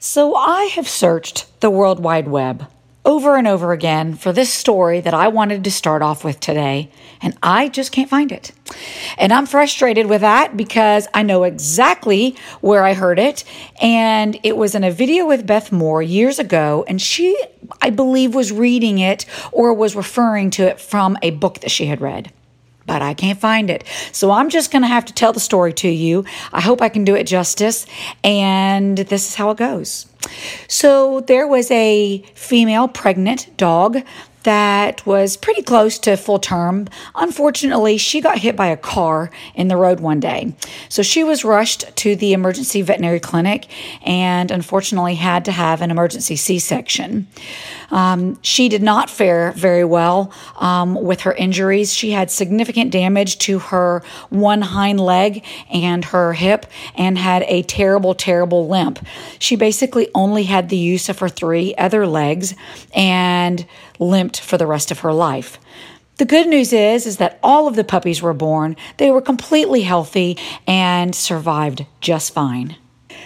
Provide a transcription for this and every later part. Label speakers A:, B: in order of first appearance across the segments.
A: So I have searched the World Wide Web over and over again for this story that I wanted to start off with today, and I just can't find it. And I'm frustrated with that because I know exactly where I heard it, and it was in a video with Beth Moore years ago, and she, I believe, was reading it or was referring to it from a book that she had read but I can't find it. So I'm just going to have to tell the story to you. I hope I can do it justice. And this is how it goes. So there was a female pregnant dog that was pretty close to full term. Unfortunately, she got hit by a car in the road one day. So she was rushed to the emergency veterinary clinic and unfortunately had to have an emergency C section. Um, she did not fare very well um, with her injuries. She had significant damage to her one hind leg and her hip and had a terrible, terrible limp. She basically only had the use of her three other legs and limped for the rest of her life. The good news is is that all of the puppies were born. They were completely healthy and survived just fine.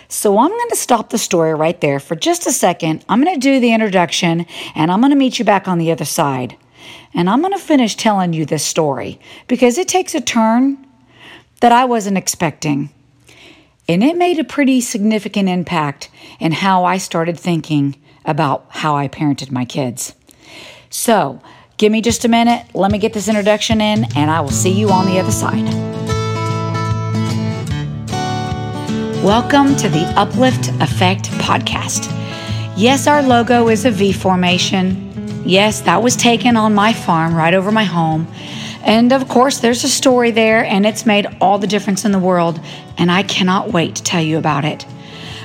A: So I'm going to stop the story right there for just a second. I'm going to do the introduction and I'm going to meet you back on the other side. And I'm going to finish telling you this story because it takes a turn that I wasn't expecting. And it made a pretty significant impact in how I started thinking about how I parented my kids. So, give me just a minute. Let me get this introduction in, and I will see you on the other side. Welcome to the Uplift Effect podcast. Yes, our logo is a V formation. Yes, that was taken on my farm right over my home. And of course, there's a story there, and it's made all the difference in the world, and I cannot wait to tell you about it.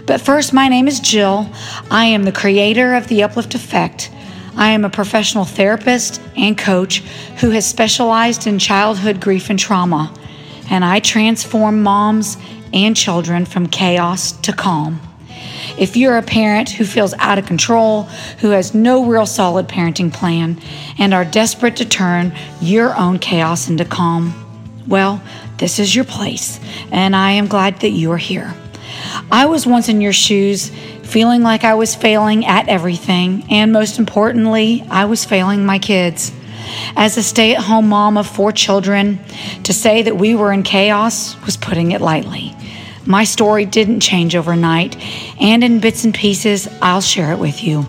A: But first, my name is Jill. I am the creator of the Uplift Effect I am a professional therapist and coach who has specialized in childhood grief and trauma, and I transform moms and children from chaos to calm. If you're a parent who feels out of control, who has no real solid parenting plan, and are desperate to turn your own chaos into calm, well, this is your place, and I am glad that you are here. I was once in your shoes feeling like I was failing at everything, and most importantly, I was failing my kids. As a stay at home mom of four children, to say that we were in chaos was putting it lightly. My story didn't change overnight, and in bits and pieces, I'll share it with you.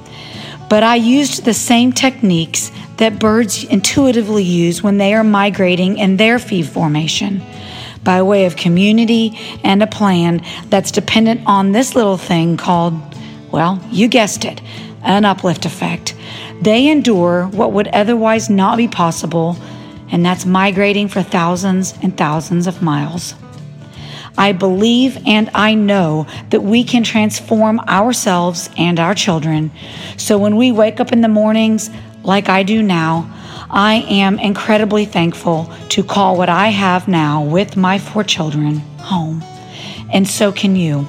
A: But I used the same techniques that birds intuitively use when they are migrating in their V formation by way of community and a plan that's dependent on this little thing called, well, you guessed it, an uplift effect. They endure what would otherwise not be possible, and that's migrating for thousands and thousands of miles. I believe and I know that we can transform ourselves and our children. So when we wake up in the mornings, like I do now, I am incredibly thankful to call what I have now with my four children home. And so can you.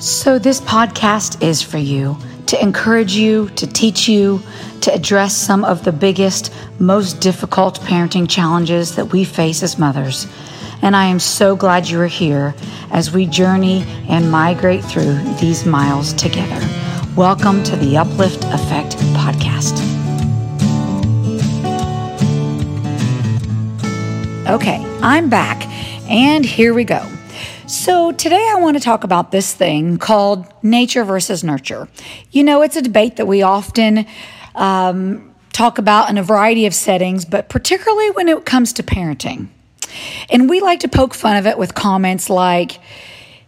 A: So, this podcast is for you to encourage you, to teach you, to address some of the biggest, most difficult parenting challenges that we face as mothers. And I am so glad you are here as we journey and migrate through these miles together. Welcome to the Uplift Effect podcast. Okay, I'm back, and here we go. So, today I want to talk about this thing called nature versus nurture. You know, it's a debate that we often um, talk about in a variety of settings, but particularly when it comes to parenting. And we like to poke fun of it with comments like,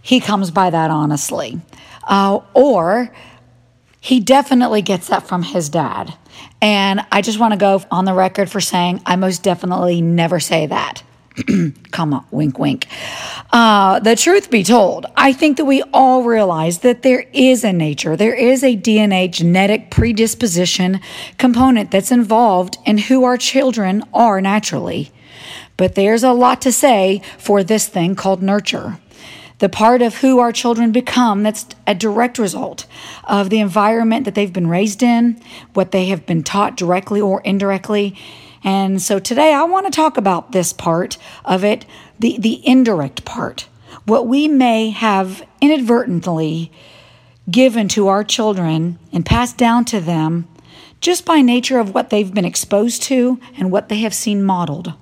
A: he comes by that honestly, uh, or he definitely gets that from his dad. And I just want to go on the record for saying I most definitely never say that. Come on, wink, wink. Uh, the truth be told, I think that we all realize that there is a nature, there is a DNA genetic predisposition component that's involved in who our children are naturally. But there's a lot to say for this thing called nurture the part of who our children become that's a direct result of the environment that they've been raised in, what they have been taught directly or indirectly. And so today I want to talk about this part of it, the, the indirect part, what we may have inadvertently given to our children and passed down to them just by nature of what they've been exposed to and what they have seen modeled.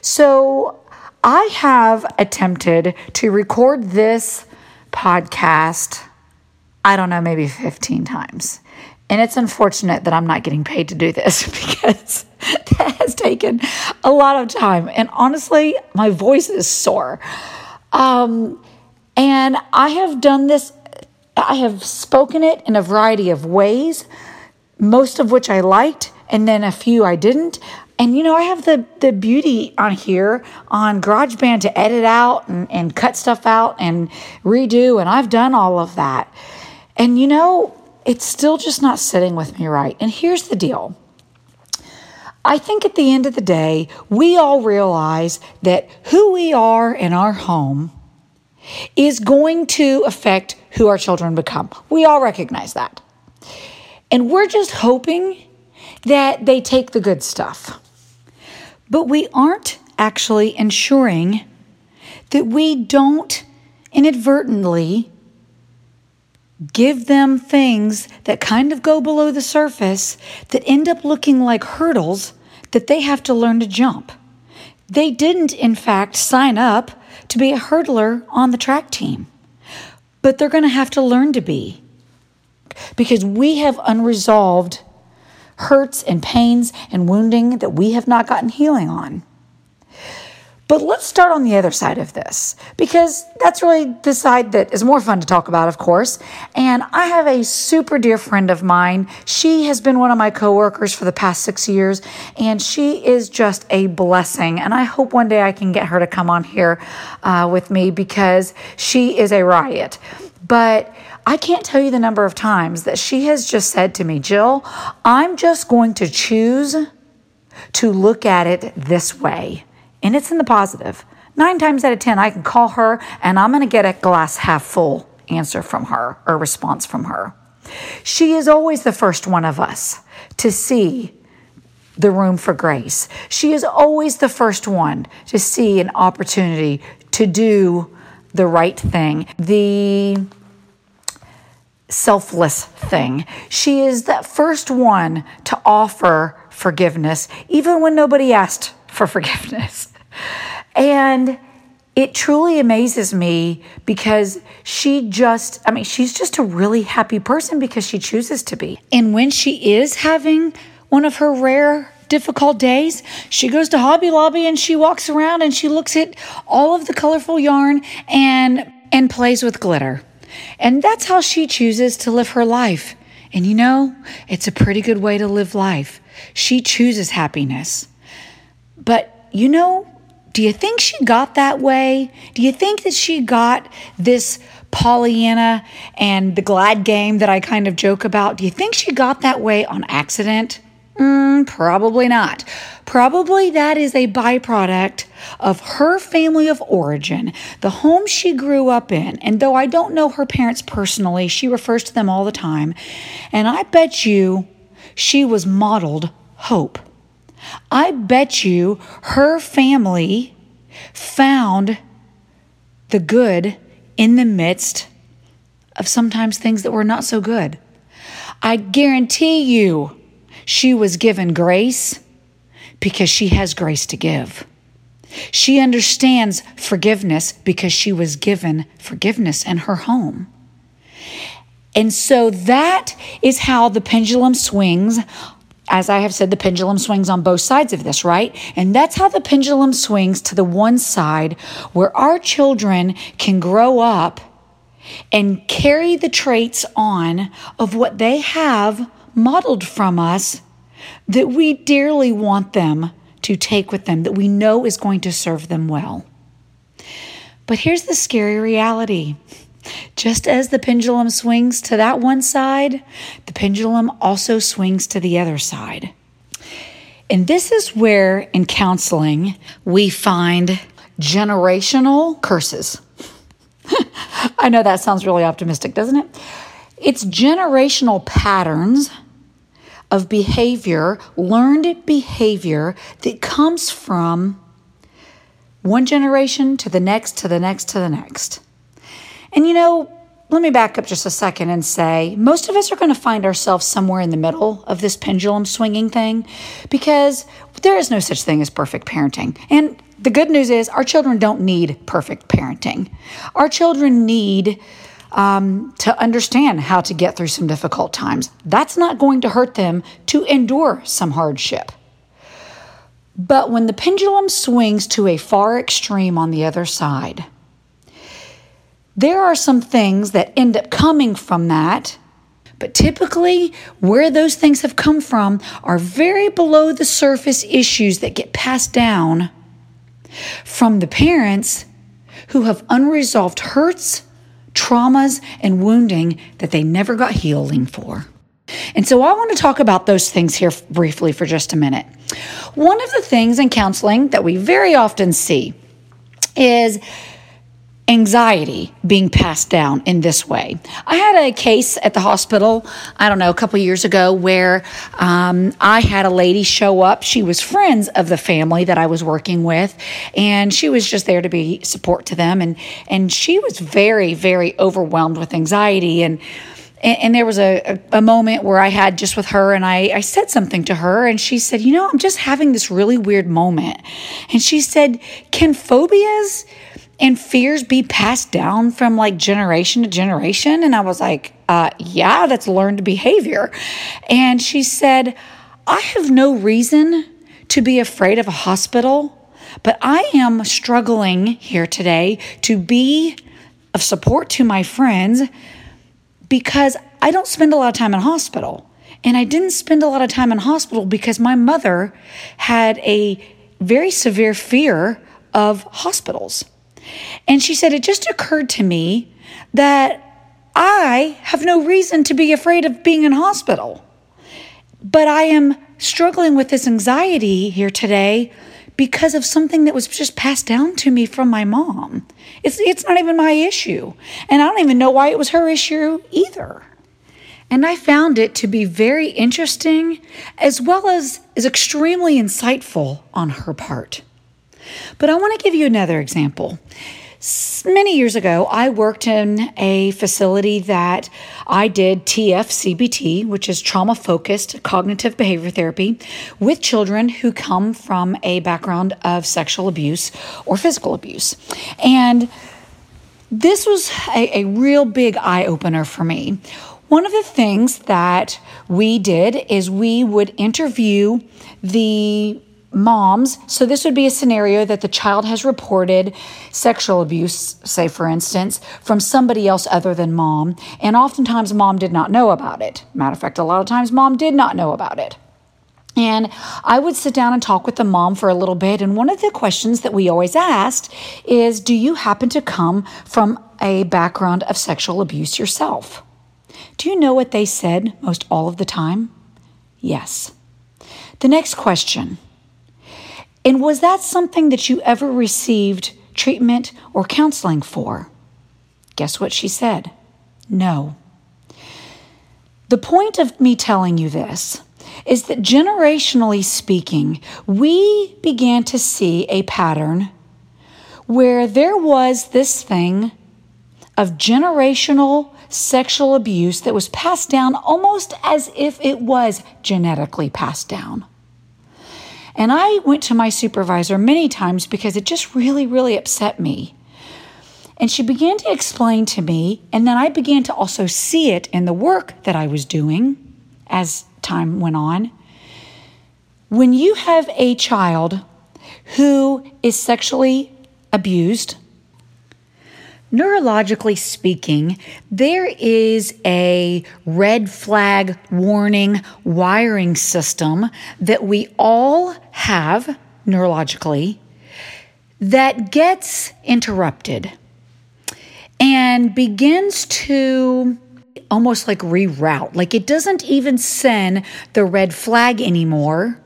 A: So, I have attempted to record this podcast, I don't know, maybe 15 times. And it's unfortunate that I'm not getting paid to do this because that has taken a lot of time. And honestly, my voice is sore. Um, and I have done this, I have spoken it in a variety of ways, most of which I liked, and then a few I didn't. And you know, I have the the beauty on here on GarageBand to edit out and, and cut stuff out and redo, and I've done all of that. And you know, it's still just not sitting with me right. And here's the deal. I think at the end of the day, we all realize that who we are in our home is going to affect who our children become. We all recognize that. And we're just hoping that they take the good stuff. But we aren't actually ensuring that we don't inadvertently give them things that kind of go below the surface that end up looking like hurdles that they have to learn to jump. They didn't, in fact, sign up to be a hurdler on the track team, but they're going to have to learn to be because we have unresolved hurts and pains and wounding that we have not gotten healing on. But let's start on the other side of this because that's really the side that is more fun to talk about, of course. And I have a super dear friend of mine. She has been one of my coworkers for the past six years, and she is just a blessing. And I hope one day I can get her to come on here uh, with me because she is a riot. But I can't tell you the number of times that she has just said to me, Jill, I'm just going to choose to look at it this way. And it's in the positive. Nine times out of 10, I can call her and I'm going to get a glass half full answer from her or response from her. She is always the first one of us to see the room for grace. She is always the first one to see an opportunity to do the right thing. The selfless thing. She is that first one to offer forgiveness, even when nobody asked for forgiveness. And it truly amazes me because she just, I mean, she's just a really happy person because she chooses to be. And when she is having one of her rare difficult days, she goes to Hobby Lobby and she walks around and she looks at all of the colorful yarn and and plays with glitter. And that's how she chooses to live her life. And you know, it's a pretty good way to live life. She chooses happiness. But you know, do you think she got that way? Do you think that she got this Pollyanna and the glad game that I kind of joke about? Do you think she got that way on accident? Mm, probably not. Probably that is a byproduct of her family of origin, the home she grew up in. And though I don't know her parents personally, she refers to them all the time. And I bet you she was modeled hope. I bet you her family found the good in the midst of sometimes things that were not so good. I guarantee you she was given grace because she has grace to give. She understands forgiveness because she was given forgiveness in her home. And so that is how the pendulum swings. As I have said, the pendulum swings on both sides of this, right? And that's how the pendulum swings to the one side where our children can grow up and carry the traits on of what they have modeled from us that we dearly want them to take with them, that we know is going to serve them well. But here's the scary reality. Just as the pendulum swings to that one side, the pendulum also swings to the other side. And this is where, in counseling, we find generational curses. I know that sounds really optimistic, doesn't it? It's generational patterns of behavior, learned behavior that comes from one generation to the next, to the next, to the next. And you know, let me back up just a second and say most of us are going to find ourselves somewhere in the middle of this pendulum swinging thing because there is no such thing as perfect parenting. And the good news is our children don't need perfect parenting. Our children need um, to understand how to get through some difficult times. That's not going to hurt them to endure some hardship. But when the pendulum swings to a far extreme on the other side, there are some things that end up coming from that. But typically, where those things have come from are very below the surface issues that get passed down from the parents who have unresolved hurts, traumas, and wounding that they never got healing for. And so I want to talk about those things here briefly for just a minute. One of the things in counseling that we very often see is anxiety being passed down in this way. I had a case at the hospital, I don't know, a couple years ago where um, I had a lady show up. She was friends of the family that I was working with, and she was just there to be support to them. And, and she was very, very overwhelmed with anxiety. And and, there was a, a, moment where I had just with her, and I, I said something to her, and she said, You know, I'm just having this really weird moment. And she said, Can phobias and fears be passed down from like generation to generation? And I was like, uh, Yeah, that's learned behavior. And she said, I have no reason to be afraid of a hospital, but I am struggling here today to be of support to my friends because I don't spend a lot of time in hospital. And I didn't spend a lot of time in hospital because my mother had a very severe fear of hospitals. And she said, It just occurred to me that I have no reason to be afraid of being in hospital. But I am struggling with this anxiety here today because of something that was just passed down to me from my mom. It's, it's not even my issue. And I don't even know why it was her issue either. And I found it to be very interesting as well as is extremely insightful on her part. But I want to give you another example many years ago, I worked in a facility that I did TFCBT, which is trauma focused cognitive behavior therapy, with children who come from a background of sexual abuse or physical abuse. And this was a, a real big eye opener for me. One of the things that we did is we would interview the moms. So, this would be a scenario that the child has reported sexual abuse, say, for instance, from somebody else other than mom. And oftentimes, mom did not know about it. Matter of fact, a lot of times, mom did not know about it. And I would sit down and talk with the mom for a little bit. And one of the questions that we always asked is Do you happen to come from a background of sexual abuse yourself? Do you know what they said most all of the time? Yes. The next question and was that something that you ever received treatment or counseling for? Guess what she said? No. The point of me telling you this is that generationally speaking, we began to see a pattern where there was this thing of generational sexual abuse that was passed down almost as if it was genetically passed down. And I went to my supervisor many times because it just really, really upset me. And she began to explain to me, and then I began to also see it in the work that I was doing as time went on. When you have a child who is sexually abused, Neurologically speaking, there is a red flag warning wiring system that we all have neurologically that gets interrupted and begins to almost like reroute. Like it doesn't even send the red flag anymore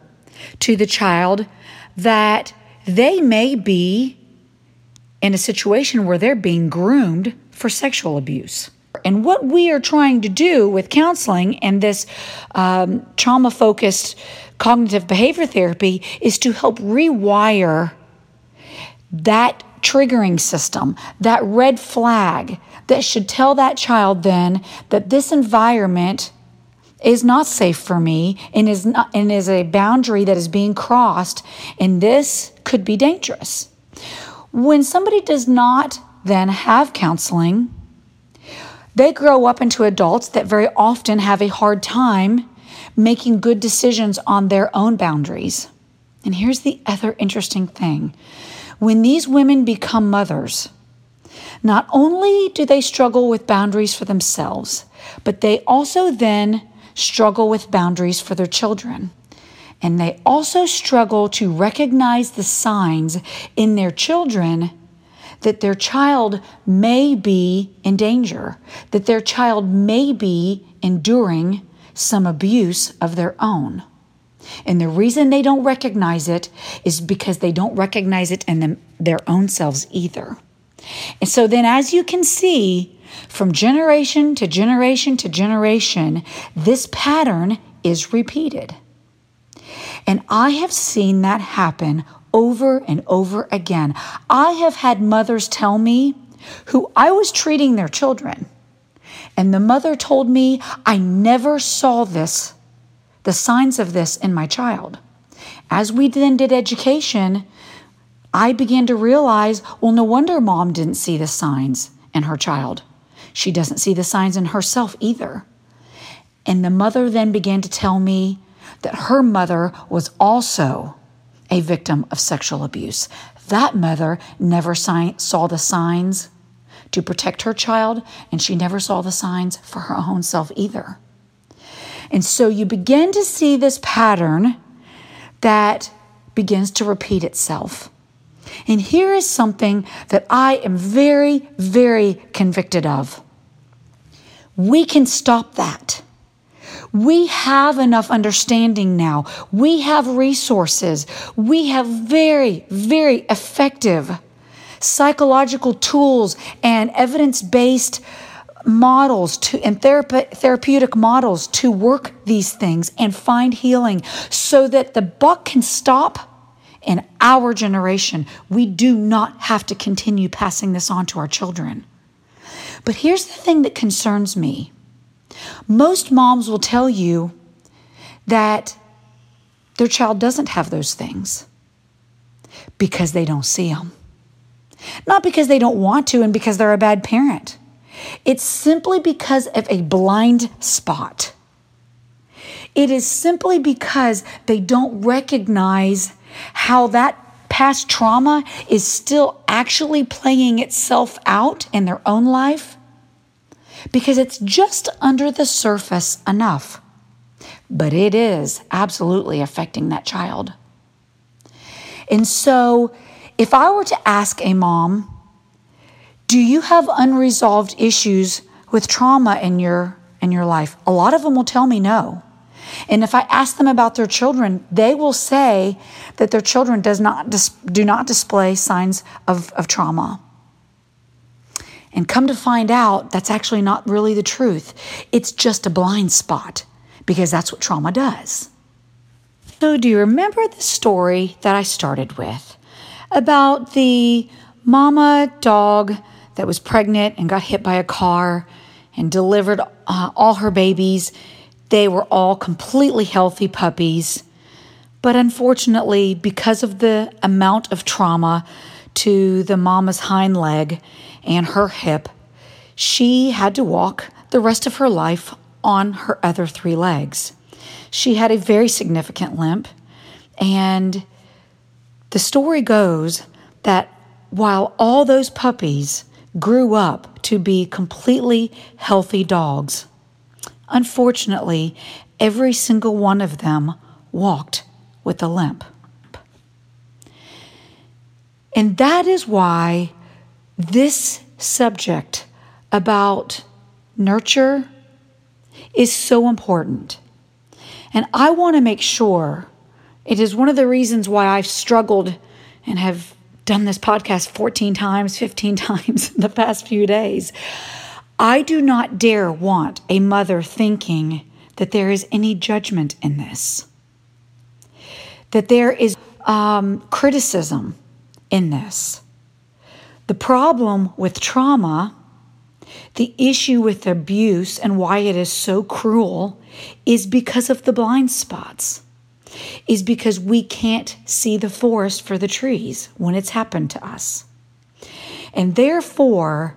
A: to the child that they may be in a situation where they're being groomed for sexual abuse. And what we are trying to do with counseling and this um, trauma focused cognitive behavior therapy is to help rewire that triggering system, that red flag that should tell that child then that this environment is not safe for me and is not and is a boundary that is being crossed and this could be dangerous. When somebody does not then have counseling, they grow up into adults that very often have a hard time making good decisions on their own boundaries. And here's the other interesting thing when these women become mothers, not only do they struggle with boundaries for themselves, but they also then struggle with boundaries for their children. And they also struggle to recognize the signs in their children that their child may be in danger, that their child may be enduring some abuse of their own. And the reason they don't recognize it is because they don't recognize it in them, their own selves either. And so then, as you can see, from generation to generation to generation, this pattern is repeated. And I have seen that happen over and over again. I have had mothers tell me who I was treating their children. And the mother told me, I never saw this, the signs of this in my child. As we then did education, I began to realize well, no wonder mom didn't see the signs in her child. She doesn't see the signs in herself either. And the mother then began to tell me that her mother was also a victim of sexual abuse. That mother never saw the signs to protect her child, and she never saw the signs for her own self either. And so you begin to see this pattern that begins to repeat itself. And here is something that I am very, very convicted of. We can stop that. We have enough understanding now. We have resources. We have very, very effective psychological tools and evidence based models to and therape- therapeutic models to work these things and find healing so that the buck can stop in our generation. We do not have to continue passing this on to our children. But here's the thing that concerns me most moms will tell you that their child doesn't have those things because they don't see them. Not because they don't want to and because they're a bad parent. It's simply because of a blind spot. It is simply because they don't recognize how that past trauma is still actually playing itself out in their own life because it's just under the surface enough. But it is absolutely affecting that child. And so, if I were to ask a mom, do you have unresolved issues with trauma in your in your life? A lot of them will tell me no. And if I ask them about their children, they will say that their children does not dis- do not display signs of, of trauma. And come to find out, that's actually not really the truth. It's just a blind spot because that's what trauma does. So, do you remember the story that I started with about the mama dog that was pregnant and got hit by a car and delivered uh, all her babies? They were all completely healthy puppies. But unfortunately, because of the amount of trauma to the mama's hind leg and her hip, she had to walk the rest of her life on her other three legs. She had a very significant limp, and the story goes that while all those puppies grew up to be completely healthy dogs, unfortunately, every single one of them walked with a limp. And that is why this subject about nurture is so important. And I want to make sure it is one of the reasons why I've struggled and have done this podcast 14 times, 15 times in the past few days. I do not dare want a mother thinking that there is any judgment in this, that there is um, criticism in this. The problem with trauma The issue with abuse and why it is so cruel is because of the blind spots, is because we can't see the forest for the trees when it's happened to us. And therefore,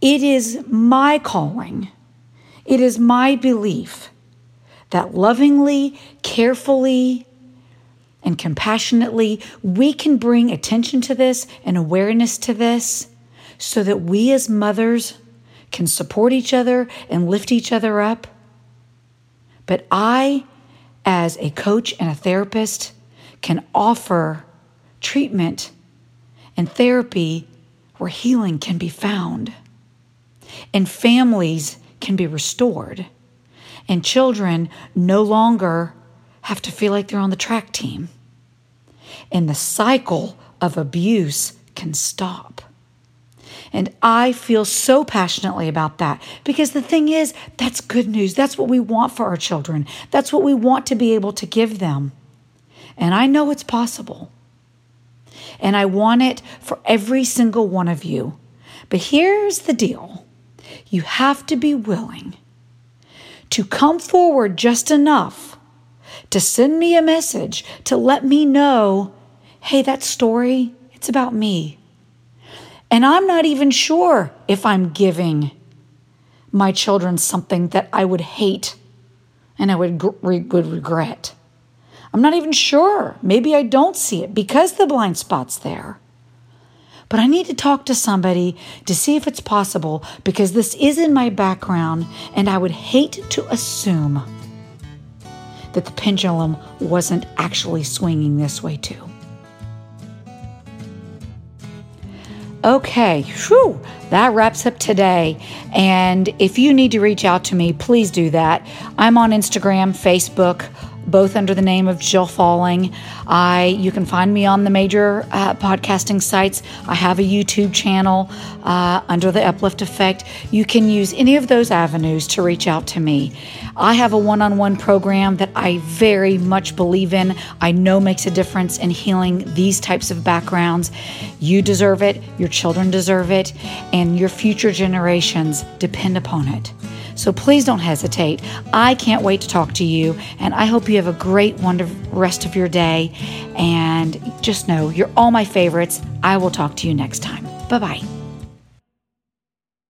A: it is my calling, it is my belief that lovingly, carefully, and compassionately, we can bring attention to this and awareness to this so that we as mothers can support each other and lift each other up. But I, as a coach and a therapist, can offer treatment and therapy where healing can be found, and families can be restored, and children no longer have to feel like they're on the track team. And the cycle of abuse can stop. And I feel so passionately about that because the thing is, that's good news. That's what we want for our children. That's what we want to be able to give them. And I know it's possible. And I want it for every single one of you. But here's the deal you have to be willing to come forward just enough to send me a message to let me know hey, that story, it's about me. And I'm not even sure if I'm giving my children something that I would hate and I would, would regret. I'm not even sure. Maybe I don't see it because the blind spot's there. But I need to talk to somebody to see if it's possible because this is in my background and I would hate to assume that the pendulum wasn't actually swinging this way too. Okay, whew, that wraps up today. And if you need to reach out to me, please do that. I'm on Instagram, Facebook, both under the name of Jill Falling. I you can find me on the major uh, podcasting sites. I have a YouTube channel uh, under the Uplift Effect. You can use any of those avenues to reach out to me. I have a one-on-one program that I very much believe in. I know makes a difference in healing these types of backgrounds. You deserve it. Your children deserve it, and your future generations depend upon it. So please don't hesitate. I can't wait to talk to you, and I hope you have a great wonderful rest of your day. And just know you're all my favorites. I will talk to you next time. Bye bye.